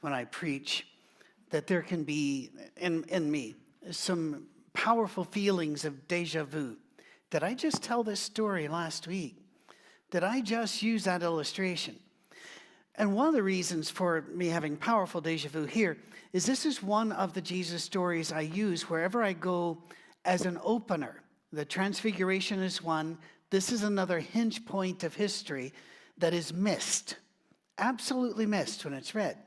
when I preach that there can be in, in me some powerful feelings of deja vu. Did I just tell this story last week? Did I just use that illustration? And one of the reasons for me having powerful deja vu here is this is one of the Jesus stories I use wherever I go as an opener. The Transfiguration is one. This is another hinge point of history that is missed, absolutely missed when it's read.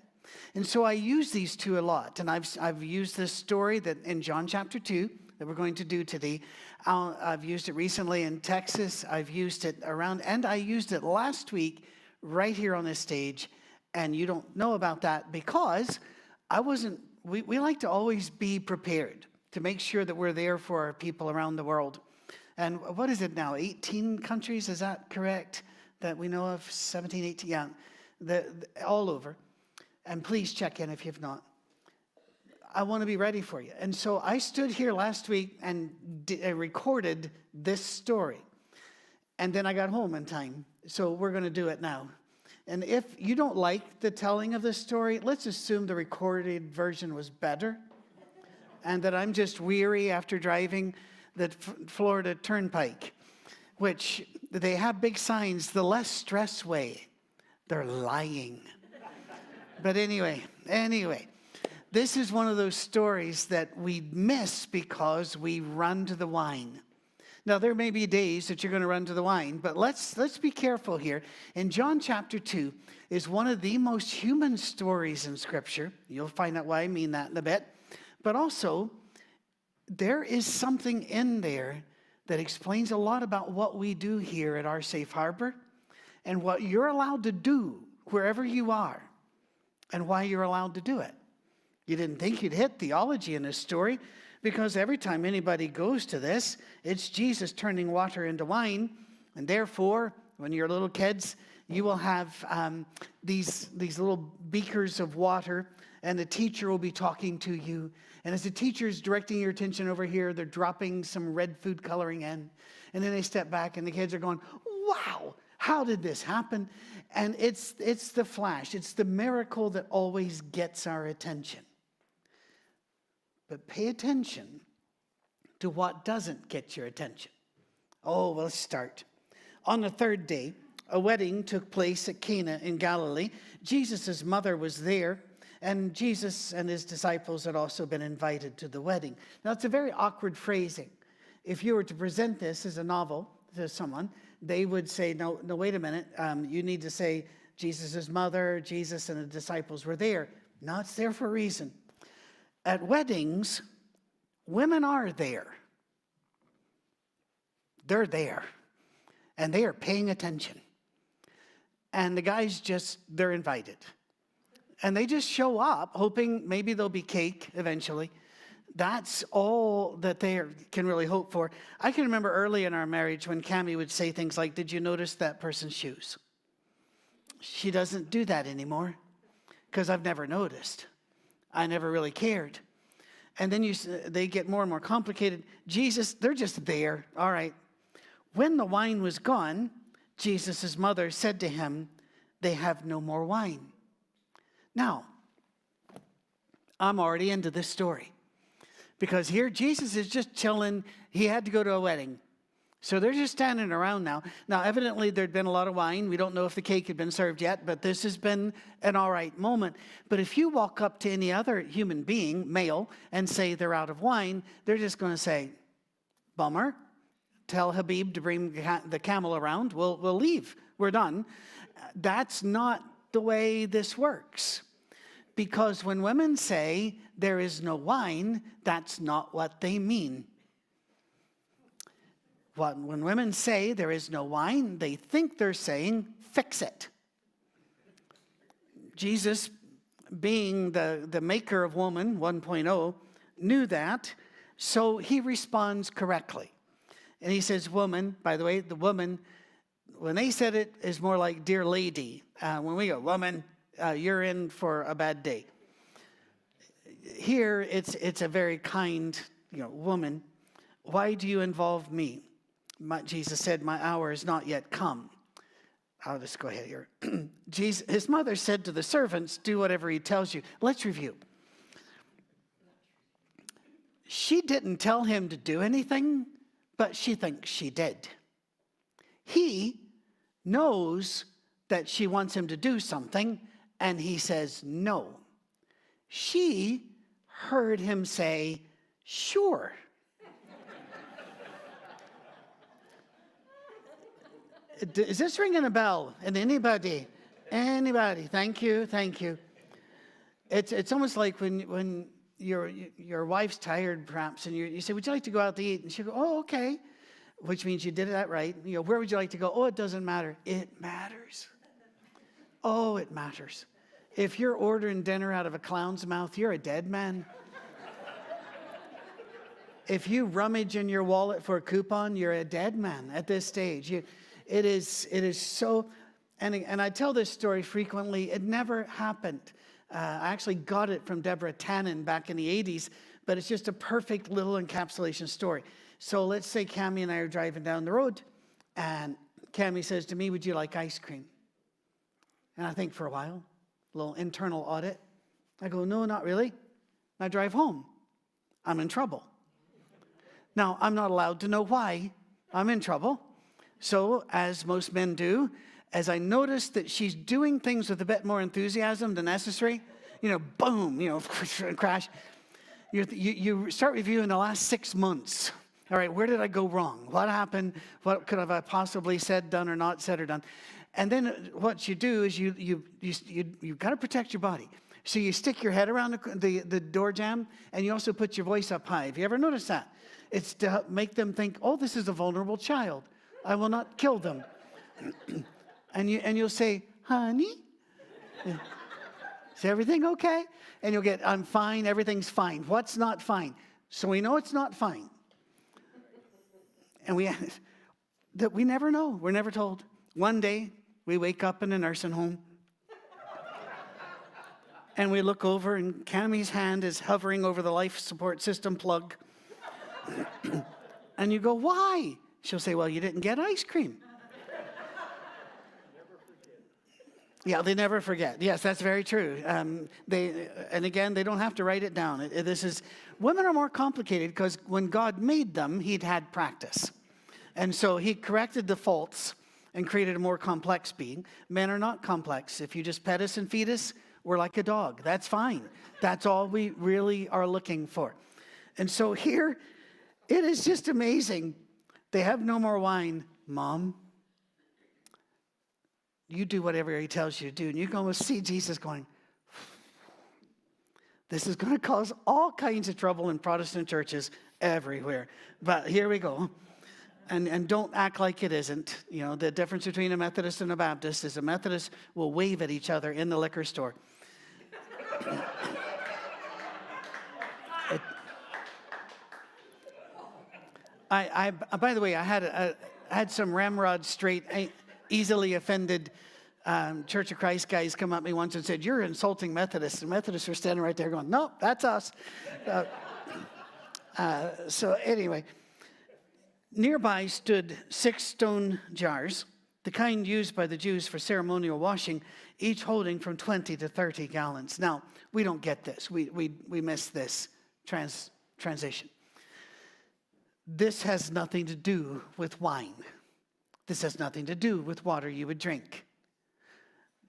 And so I use these two a lot. And I've, I've used this story that in John chapter 2 that we're going to do today. i have used it recently in Texas. I've used it around, and I used it last week right here on this stage. And you don't know about that because I wasn't, we, we like to always be prepared to make sure that we're there for our people around the world. And what is it now? 18 countries, is that correct? That we know of? 17, 18, yeah. The, the, all over and please check in if you've not. I want to be ready for you. And so I stood here last week and d- uh, recorded this story. And then I got home in time. So we're going to do it now. And if you don't like the telling of this story, let's assume the recorded version was better and that I'm just weary after driving the Florida Turnpike, which they have big signs the less stress way. They're lying. But anyway, anyway, this is one of those stories that we miss because we run to the wine. Now there may be days that you're going to run to the wine, but let's let's be careful here. In John chapter 2 is one of the most human stories in scripture. You'll find out why I mean that in a bit. But also there is something in there that explains a lot about what we do here at our safe harbor and what you're allowed to do wherever you are and why you're allowed to do it. You didn't think you'd hit theology in this story because every time anybody goes to this, it's Jesus turning water into wine. And therefore, when you're little kids, you will have um, these, these little beakers of water, and the teacher will be talking to you. And as the teacher is directing your attention over here, they're dropping some red food coloring in. And then they step back, and the kids are going, Wow, how did this happen? And it's, it's the flash, it's the miracle that always gets our attention. But pay attention to what doesn't get your attention. Oh, well, start. On the third day, a wedding took place at Cana in Galilee. Jesus' mother was there, and Jesus and his disciples had also been invited to the wedding. Now, it's a very awkward phrasing. If you were to present this as a novel to someone, they would say, no, no, wait a minute. Um, you need to say Jesus' mother, Jesus and the disciples were there. No, it's there for a reason. At weddings, women are there. They're there. And they are paying attention. And the guys just, they're invited. And they just show up, hoping maybe there'll be cake eventually. That's all that they can really hope for. I can remember early in our marriage when Cami would say things like, Did you notice that person's shoes? She doesn't do that anymore because I've never noticed. I never really cared. And then you, they get more and more complicated. Jesus, they're just there. All right. When the wine was gone, Jesus' mother said to him, They have no more wine. Now, I'm already into this story. Because here Jesus is just chilling. He had to go to a wedding. So they're just standing around now. Now, evidently, there'd been a lot of wine. We don't know if the cake had been served yet, but this has been an all right moment. But if you walk up to any other human being, male, and say they're out of wine, they're just going to say, Bummer. Tell Habib to bring the camel around. We'll, we'll leave. We're done. That's not the way this works. Because when women say there is no wine, that's not what they mean. When women say there is no wine, they think they're saying, fix it. Jesus, being the, the maker of woman 1.0, knew that, so he responds correctly. And he says, Woman, by the way, the woman, when they said it, is more like dear lady. Uh, when we go, Woman, uh, you're in for a bad day. Here, it's, it's a very kind you know, woman. Why do you involve me? My, Jesus said, My hour is not yet come. I'll just go ahead here. Jesus, his mother said to the servants, Do whatever he tells you. Let's review. She didn't tell him to do anything, but she thinks she did. He knows that she wants him to do something, and he says no. She heard him say, Sure. Is this ringing a bell? And anybody? Anybody? Thank you, thank you. It's, it's almost like when, when your, your wife's tired, perhaps, and you, you say, Would you like to go out to eat? And she'll go, Oh, okay. Which means you did that right. You know, where would you like to go? Oh, it doesn't matter. It matters. Oh, it matters. If you're ordering dinner out of a clown's mouth, you're a dead man. if you rummage in your wallet for a coupon, you're a dead man at this stage. You, it, is, it is so, and, and I tell this story frequently, it never happened. Uh, I actually got it from Deborah Tannen back in the 80s, but it's just a perfect little encapsulation story. So let's say Cami and I are driving down the road, and Cami says to me, Would you like ice cream? And I think for a while, little internal audit. I go, No, not really. And I drive home. I'm in trouble. Now, I'm not allowed to know why I'm in trouble. So, as most men do, as I notice that she's doing things with a bit more enthusiasm than necessary, you know, boom, you know, crash, you, you start reviewing the last six months. All right, where did I go wrong? What happened? What could have I possibly said, done, or not said or done? And then what you do is you, you, you, you, you've got to protect your body. So you stick your head around the, the, the door jamb and you also put your voice up high. Have you ever noticed that? It's to make them think, oh, this is a vulnerable child. I will not kill them. and, you, and you'll say, honey, is everything okay? And you'll get, I'm fine, everything's fine. What's not fine? So we know it's not fine. And we, that we never know, we're never told. One day, we wake up in a nursing home and we look over, and Cami's hand is hovering over the life support system plug. and you go, Why? She'll say, Well, you didn't get ice cream. Yeah, they never forget. Yes, that's very true. Um, they, and again, they don't have to write it down. It, this is women are more complicated because when God made them, He'd had practice, and so He corrected the faults and created a more complex being. Men are not complex. If you just pet us and feed us, we're like a dog. That's fine. That's all we really are looking for. And so here, it is just amazing. They have no more wine. Mom, you do whatever he tells you to do. And you can almost see Jesus going, this is going to cause all kinds of trouble in Protestant churches everywhere. But here we go. And, and don't act like it isn't. You know, the difference between a Methodist and a Baptist is a Methodist will wave at each other in the liquor store. it, I, I, by the way, I had, a, I had some ramrod straight, easily offended um, Church of Christ guys come up to me once and said, You're insulting Methodists. And Methodists were standing right there going, No, that's us. Uh, uh, so, anyway, nearby stood six stone jars, the kind used by the Jews for ceremonial washing, each holding from 20 to 30 gallons. Now, we don't get this, we, we, we miss this trans, transition. This has nothing to do with wine. This has nothing to do with water you would drink.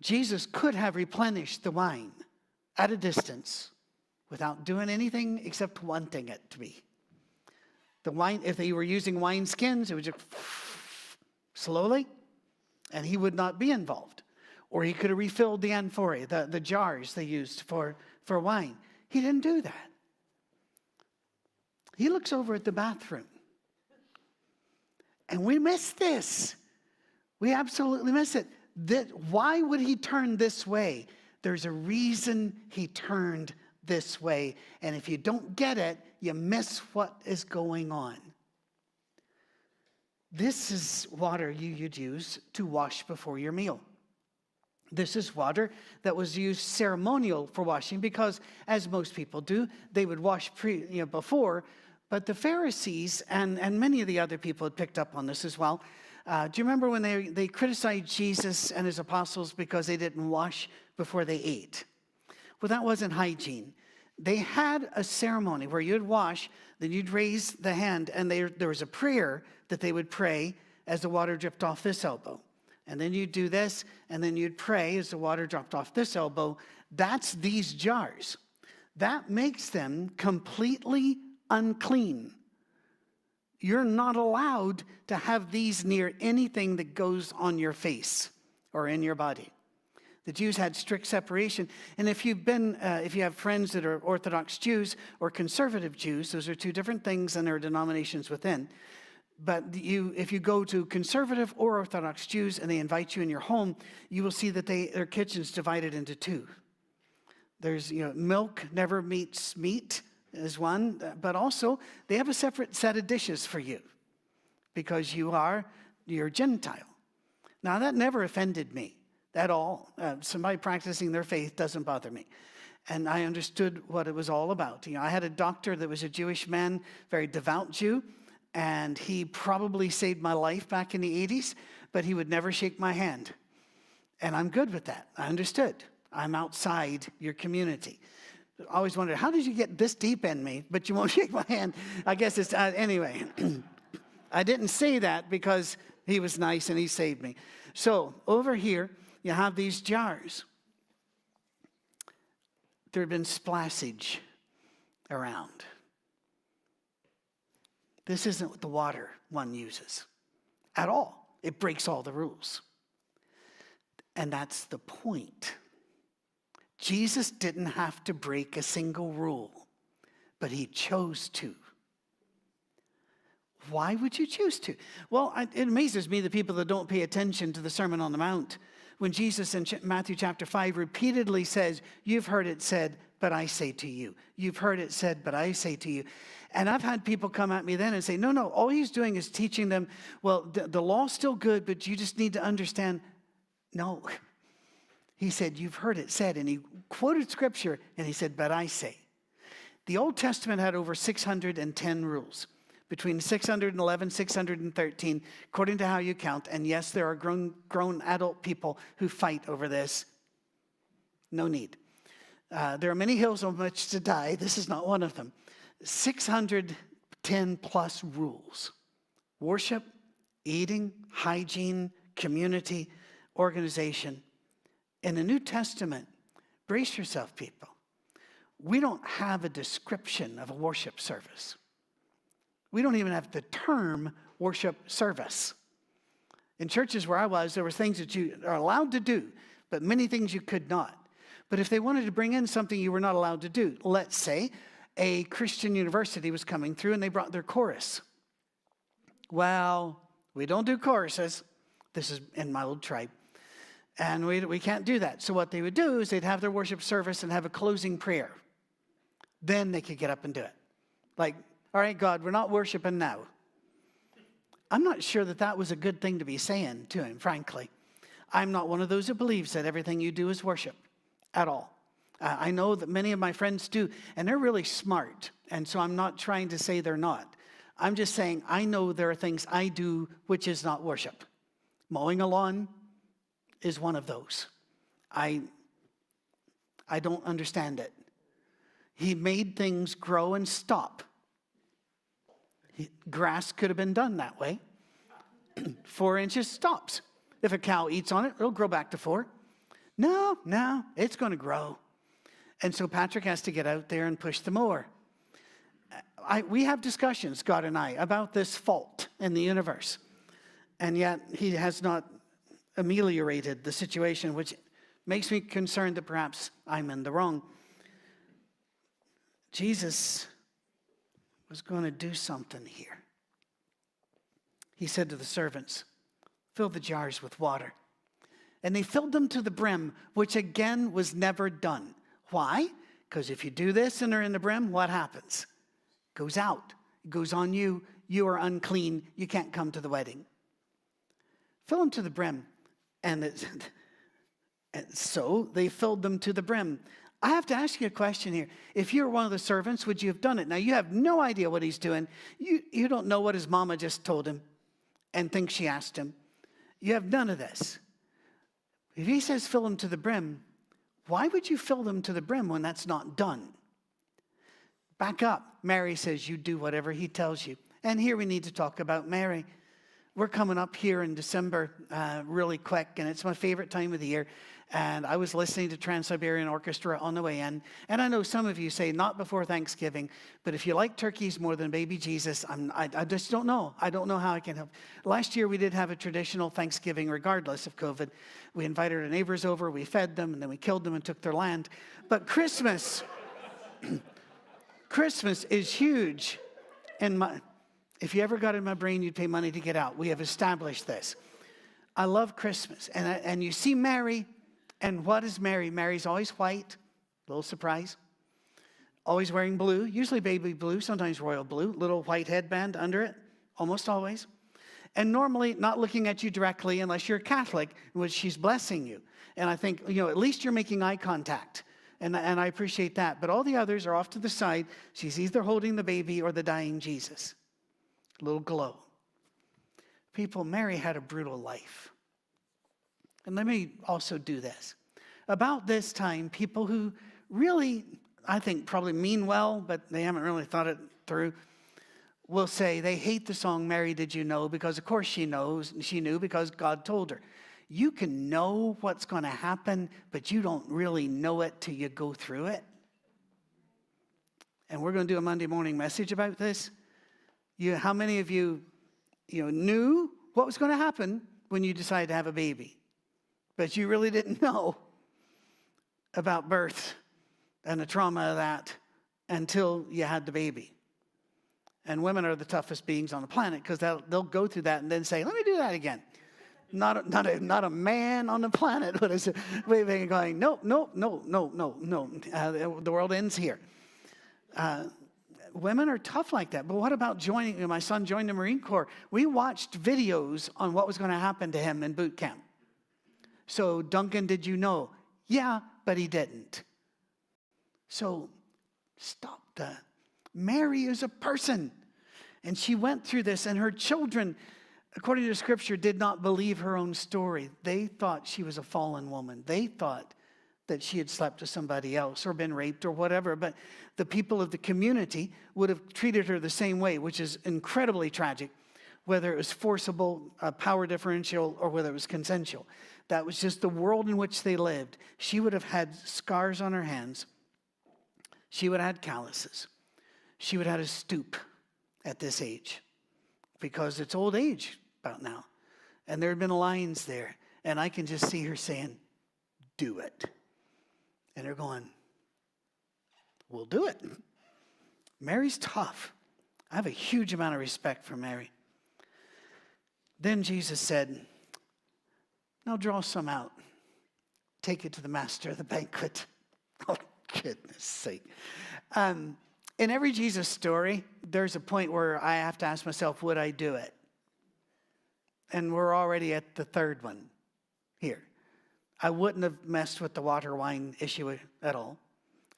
Jesus could have replenished the wine at a distance without doing anything except wanting it to be. The wine, if they were using wine skins, it would just slowly, and he would not be involved. Or he could have refilled the amphorae, the, the jars they used for, for wine. He didn't do that. He looks over at the bathroom. And we miss this. We absolutely miss it that why would he turn this way? There's a reason he turned this way. And if you don't get it, you miss what is going on. This is water you would use to wash before your meal. This is water that was used ceremonial for washing because, as most people do, they would wash pre, you know, before. But the Pharisees and, and many of the other people had picked up on this as well Uh, do you remember when they, they criticized Jesus and his apostles because they didn't wash before they ate? Well, that wasn't hygiene. They had a ceremony where you'd wash, then you'd raise the hand, and they, there was a prayer that they would pray as the water dripped off this elbow. And then you'd do this, and then you'd pray as the water dropped off this elbow. That's these jars. That makes them completely unclean. You're not allowed to have these near anything that goes on your face or in your body. The Jews had strict separation. And if you've been, uh, if you have friends that are Orthodox Jews or conservative Jews, those are two different things and there are denominations within. But you, if you go to conservative or Orthodox Jews and they invite you in your home, you will see that they, their kitchen's divided into two. There's, you know, milk never meets meat is one, but also they have a separate set of dishes for you because you are, you're Gentile. Now that never offended me at all. Uh, somebody practicing their faith doesn't bother me. And I understood what it was all about. You know, I had a doctor that was a Jewish man, very devout Jew, and he probably saved my life back in the 80s, but he would never shake my hand. And I'm good with that. I understood. I'm outside your community. I always wondered, how did you get this deep in me, but you won't shake my hand? I guess it's, uh, anyway. I didn't say that because he was nice and he saved me. So over here, you have these jars. There had been splashage around. This isn't the water one uses at all. It breaks all the rules. And that's the point. Jesus didn't have to break a single rule, but he chose to. Why would you choose to? Well, it amazes me the people that don't pay attention to the Sermon on the Mount when Jesus in Matthew chapter 5 repeatedly says, You've heard it said, but I say to you. You've heard it said, but I say to you. And I've had people come at me then and say, No, no, all he's doing is teaching them, well, the, the law's still good, but you just need to understand. No. He said, You've heard it said. And he quoted scripture and he said, But I say. The Old Testament had over 610 rules between 611 613 according to how you count. And yes there are grown, grown adult people who fight over this. No need. Uh, there are many hills on which to die. This is not one of them. 610 plus rules. Worship eating hygiene community organization. In the new testament brace yourself people. We don't have a description of a worship service we don't even have the term worship service. In churches where I was, there were things that you are allowed to do, but many things you could not. But if they wanted to bring in something you were not allowed to do, let's say a Christian university was coming through and they brought their chorus. Well, we don't do choruses. This is in my old tribe. And we, we can't do that. So what they would do is they'd have their worship service and have a closing prayer. Then they could get up and do it. Like all right, God, we're not worshiping now. I'm not sure that that was a good thing to be saying to him, frankly. I'm not one of those who believes that everything you do is worship at all. I know that many of my friends do, and they're really smart. And so I'm not trying to say they're not. I'm just saying I know there are things I do which is not worship. Mowing a lawn is one of those. I, I don't understand it. He made things grow and stop. Grass could have been done that way. four inches stops. If a cow eats on it, it'll grow back to four. No, no, it's going to grow. And so Patrick has to get out there and push the mower. I, we have discussions, God and I, about this fault in the universe. And yet he has not ameliorated the situation, which makes me concerned that perhaps I'm in the wrong. Jesus was going to do something here. He said to the servants, Fill the jars with water. And they filled them to the brim, which again was never done. Why? Because if you do this and they're in the brim, what happens? It goes out. It goes on you. You are unclean. You can't come to the wedding. Fill them to the brim. And, it, and so they filled them to the brim. I have to ask you a question here. If you're one of the servants, would you have done it? Now, you have no idea what he's doing. You, you don't know what his mama just told him. and think she asked him. You have none of this. If he says fill them to the brim, why would you fill them to the brim when that's not done? Back up. Mary says, You do whatever he tells you. And here we need to talk about Mary. We're coming up here in December uh, really quick, and it's my favorite time of the year. And I was listening to Trans Siberian Orchestra on the way in. And I know some of you say not before Thanksgiving, but if you like turkeys more than baby Jesus, I, I just don't know. I don't know how I can help. Last year we did have a traditional Thanksgiving regardless of COVID. We invited our neighbors over, we fed them, and then we killed them and took their land. But Christmas, Christmas is huge. And if you ever got in my brain, you'd pay money to get out. We have established this. I love Christmas. And, and you see Mary, and what is Mary? Mary's always white, little surprise. Always wearing blue, usually baby blue, sometimes royal blue, little white headband under it, almost always. And normally not looking at you directly unless you're Catholic, in which she's blessing you. And I think, you know, at least you're making eye contact. And, and I appreciate that. But all the others are off to the side. She's either holding the baby or the dying Jesus. Little glow. People, Mary had a brutal life. And let me also do this. About this time, people who really, I think, probably mean well, but they haven't really thought it through, will say they hate the song Mary Did You Know because, of course, she knows, and she knew because God told her. You can know what's going to happen, but you don't really know it till you go through it. And we're going to do a Monday morning message about this. You, how many of you, you know, knew what was going to happen when you decided to have a baby? But you really didn't know about birth and the trauma of that until you had the baby. And women are the toughest beings on the planet because they'll, they'll go through that and then say, let me do that again. Not a, not a, not a man on the planet would have waving going, no, no, no, no, no, no. Uh, the world ends here. Uh, women are tough like that. But what about joining? My son joined the Marine Corps. We watched videos on what was going to happen to him in boot camp. So, Duncan, did you know? Yeah, but he didn't. So, stop that. Mary is a person. And she went through this, and her children, according to scripture, did not believe her own story. They thought she was a fallen woman. They thought that she had slept with somebody else or been raped or whatever. But the people of the community would have treated her the same way, which is incredibly tragic, whether it was forcible, uh, power differential, or whether it was consensual. That was just the world in which they lived. She would have had scars on her hands. She would have had calluses. She would have had a stoop at this age because it's old age about now. And there had been lines there. And I can just see her saying, Do it. And they're going, We'll do it. Mary's tough. I have a huge amount of respect for Mary. Then Jesus said, now draw some out. Take it to the master of the banquet. Oh, goodness sake. Um, in every Jesus story, there's a point where I have to ask myself, would I do it? And we're already at the third one here. I wouldn't have messed with the water wine issue at all.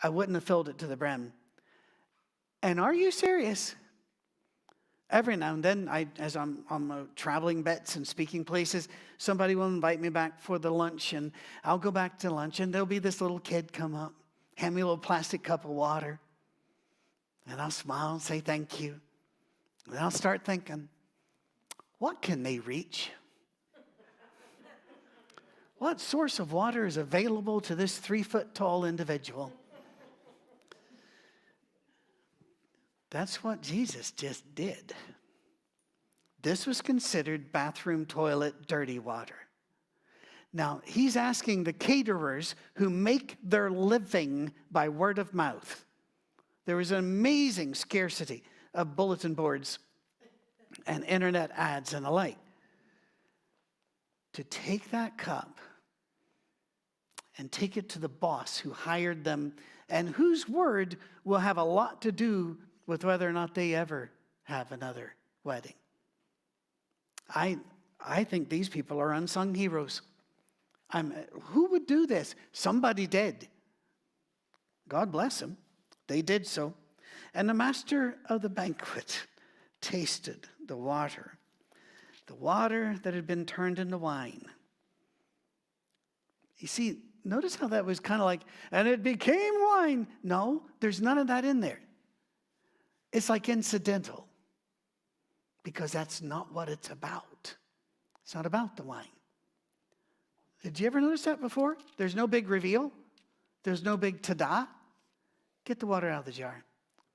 I wouldn't have filled it to the brim. And are you serious? Every now and then, I, as I'm, uh, traveling bets and speaking places, somebody will invite me back for the lunch, and I'll go back to lunch, and there'll be this little kid come up, hand me a little plastic cup of water, and I'll smile and say thank you. And I'll start thinking, what can they reach? what source of water is available to this three foot tall individual? That's what Jesus just did. This was considered bathroom toilet dirty water. Now, he's asking the caterers who make their living by word of mouth. There was an amazing scarcity of bulletin boards and internet ads and the like. To take that cup and take it to the boss who hired them and whose word will have a lot to do with whether or not they ever have another wedding. I, I think these people are unsung heroes. I'm, who would do this? Somebody did. God bless them. They did so. And the master of the banquet tasted the water the water that had been turned into wine. You see, notice how that was kind of like, and it became wine. No, there's none of that in there. It's like incidental because that's not what it's about. It's not about the wine. Did you ever notice that before? There's no big reveal, there's no big ta da. Get the water out of the jar,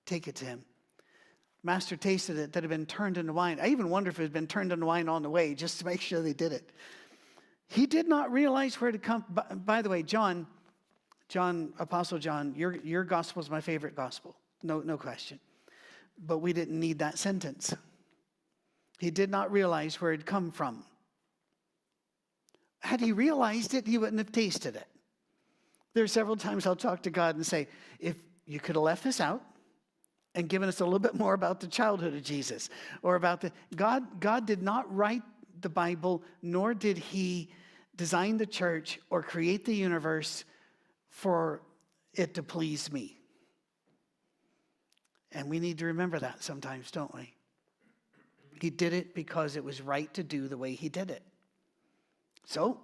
take it to him. Master tasted it that had been turned into wine. I even wonder if it had been turned into wine on the way just to make sure they did it. He did not realize where to come. By, by the way, John, John, Apostle John, your, your gospel is my favorite gospel. No, no question. But we didn't need that sentence. He did not realize where it had come from. Had he realized it, he wouldn't have tasted it. There are several times I'll talk to God and say, if you could have left this out and given us a little bit more about the childhood of Jesus or about the God, God did not write the Bible, nor did he design the church or create the universe for it to please me. And we need to remember that sometimes, don't we? He did it because it was right to do the way he did it. So,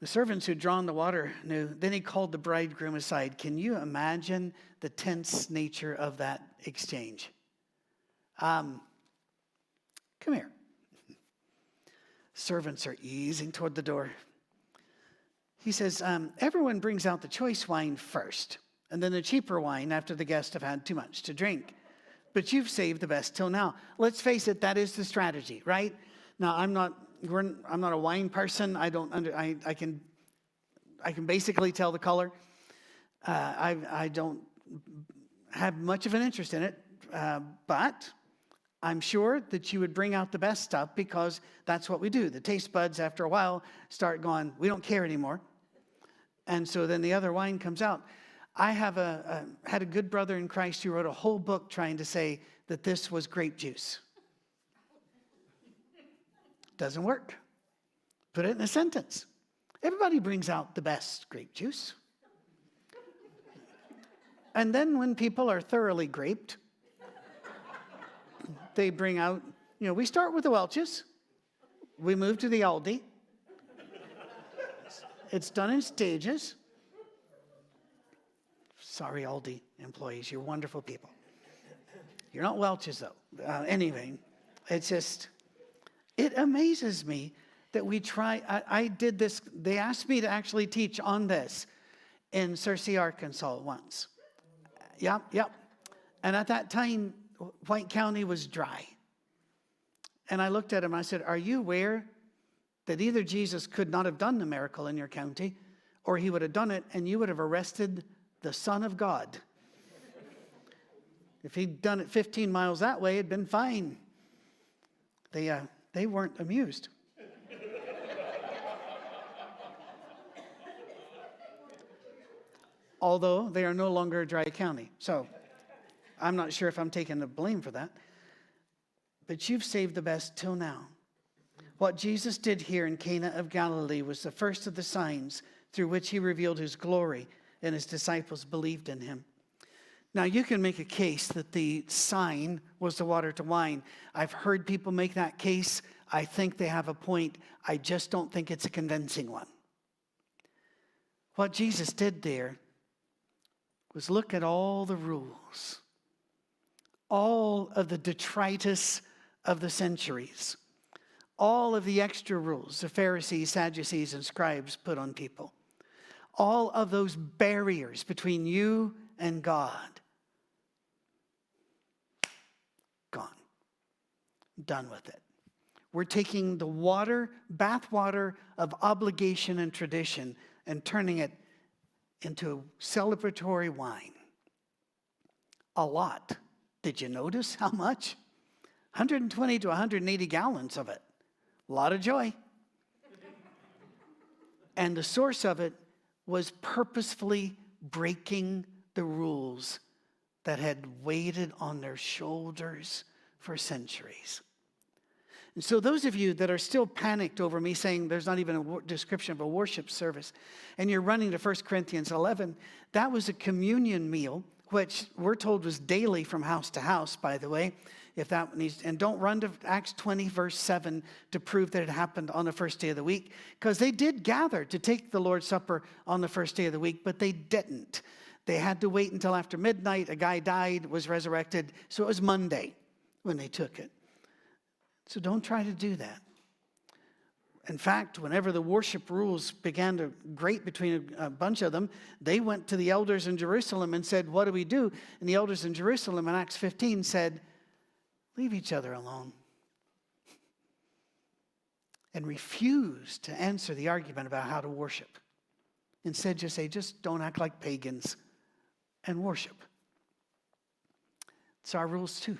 the servants who'd drawn the water knew. Then he called the bridegroom aside. Can you imagine the tense nature of that exchange? Um, come here. Servants are easing toward the door. He says, um, Everyone brings out the choice wine first, and then the cheaper wine after the guests have had too much to drink. But you've saved the best till now. Let's face it, that is the strategy, right? Now, I'm not I'm not a wine person. I don't under, I, I can I can basically tell the color. Uh, I, I don't have much of an interest in it, uh, but I'm sure that you would bring out the best stuff because that's what we do. The taste buds, after a while, start going, we don't care anymore. And so then the other wine comes out. I have a, a, had a good brother in Christ who wrote a whole book trying to say that this was grape juice. Doesn't work. Put it in a sentence. Everybody brings out the best grape juice. And then when people are thoroughly graped, they bring out, you know, we start with the Welch's, we move to the Aldi. It's done in stages. Sorry, Aldi employees, you're wonderful people. You're not Welch's, though. Uh, anyway, it's just, it amazes me that we try. I, I, did this, they asked me to actually teach on this in Searcy, Arkansas once. Yep, yep. And at that time, White County was dry. And I looked at him, I said, Are you aware that either Jesus could not have done the miracle in your county, or he would have done it and you would have arrested the Son of God? if he'd done it 15 miles that way, it'd been fine. They, uh, they weren't amused. Although they are no longer dry county. So I'm not sure if I'm taking the blame for that. But you've saved the best till now. What Jesus did here in Cana of Galilee was the first of the signs through which he revealed his glory, and his disciples believed in him. Now, you can make a case that the sign was the water to wine. I've heard people make that case. I think they have a point. I just don't think it's a convincing one. What Jesus did there was look at all the rules, all of the detritus of the centuries, all of the extra rules the Pharisees, Sadducees, and scribes put on people, all of those barriers between you and God. Gone. Done with it. We're taking the water, bathwater of obligation and tradition, and turning it into celebratory wine. A lot. Did you notice how much? 120 to 180 gallons of it. A lot of joy. and the source of it was purposefully breaking the rules that had weighted on their shoulders for centuries. And so, those of you that are still panicked over me saying there's not even a description of a worship service, and you're running to 1 Corinthians 11, that was a communion meal, which we're told was daily from house to house, by the way. If that needs, and don't run to Acts 20, verse 7 to prove that it happened on the first day of the week, because they did gather to take the Lord's Supper on the first day of the week, but they didn't. They had to wait until after midnight. A guy died, was resurrected, so it was Monday when they took it. So don't try to do that. In fact, whenever the worship rules began to grate between a, bunch of them, they went to the elders in Jerusalem and said, What do we do? And the elders in Jerusalem in Acts 15 said, Leave each other alone. And refused to answer the argument about how to worship. Instead, just say, Just don't act like pagans and worship. It's our rules too.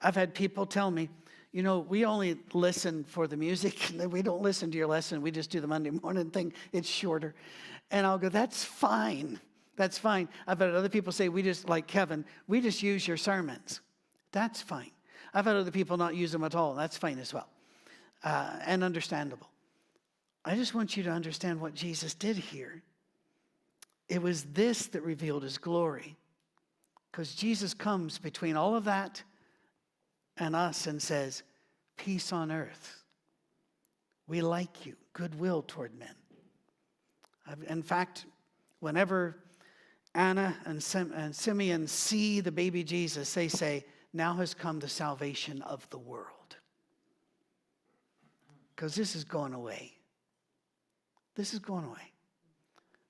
I've had people tell me, you know, we only listen for the music. And we don't listen to your lesson. We just do the Monday morning thing. It's shorter. And I'll go, that's fine. That's fine. I've had other people say, we just, like Kevin, we just use your sermons. That's fine. I've had other people not use them at all. That's fine as well. Uh, and understandable. I just want you to understand what Jesus did here. It was this that revealed his glory. Because Jesus comes between all of that and us and says, Peace on earth. We like you, goodwill toward men. In fact, whenever Anna and, Sim- and Simeon see the baby Jesus, they say, Now has come the salvation of the world. Because this is going away. This is going away.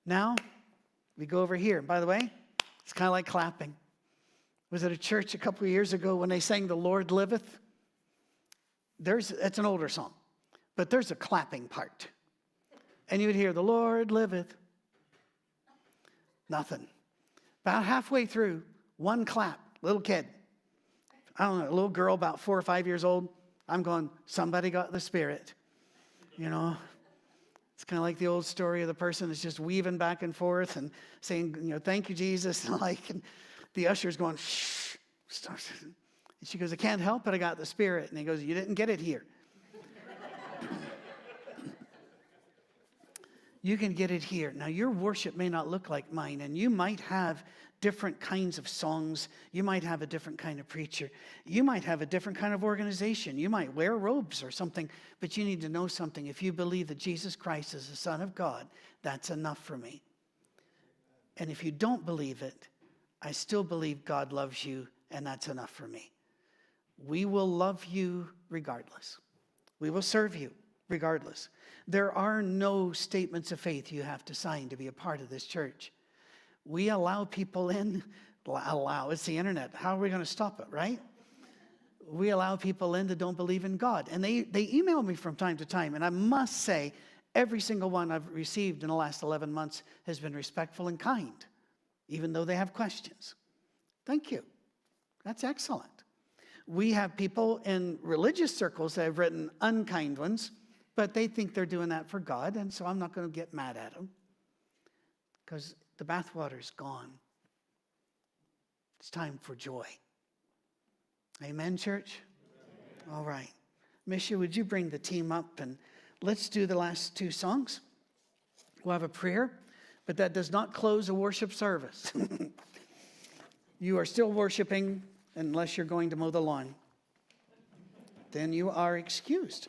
Now, we go over here. By the way, it's kind of like clapping was at a church a couple of years ago when they sang The Lord Liveth. There's, it's an older song, but there's a clapping part. And you would hear, The Lord liveth. Nothing. About halfway through, one clap, little kid. I don't know, a little girl about four or five years old. I'm going, somebody got the spirit. You know, it's kind of like the old story of the person that's just weaving back and forth and saying, you know, thank you, Jesus. And like, and the usher's going, shh. And she goes, I can't help it. I got the spirit. And he goes, You didn't get it here. you can get it here. Now, your worship may not look like mine, and you might have different kinds of songs. You might have a different kind of preacher. You might have a different kind of organization. You might wear robes or something, but you need to know something. If you believe that Jesus Christ is the Son of God, that's enough for me. And if you don't believe it, I still believe God loves you, and that's enough for me. We will love you regardless. We will serve you regardless. There are no statements of faith you have to sign to be a part of this church. We allow people in, allow, it's the internet. How are we going to stop it, right? We allow people in that don't believe in God. And they, they email me from time to time, and I must say, every single one I've received in the last 11 months has been respectful and kind even though they have questions. Thank you. That's excellent. We have people in religious circles that have written unkind ones, but they think they're doing that for God, and so I'm not going to get mad at them because the bathwater's gone. It's time for joy. Amen, church? All right. Misha, would you bring the team up and let's do the last two songs? We'll have a prayer but that does not close a worship service. you are still worshiping unless you're going to mow the lawn. Then you are excused.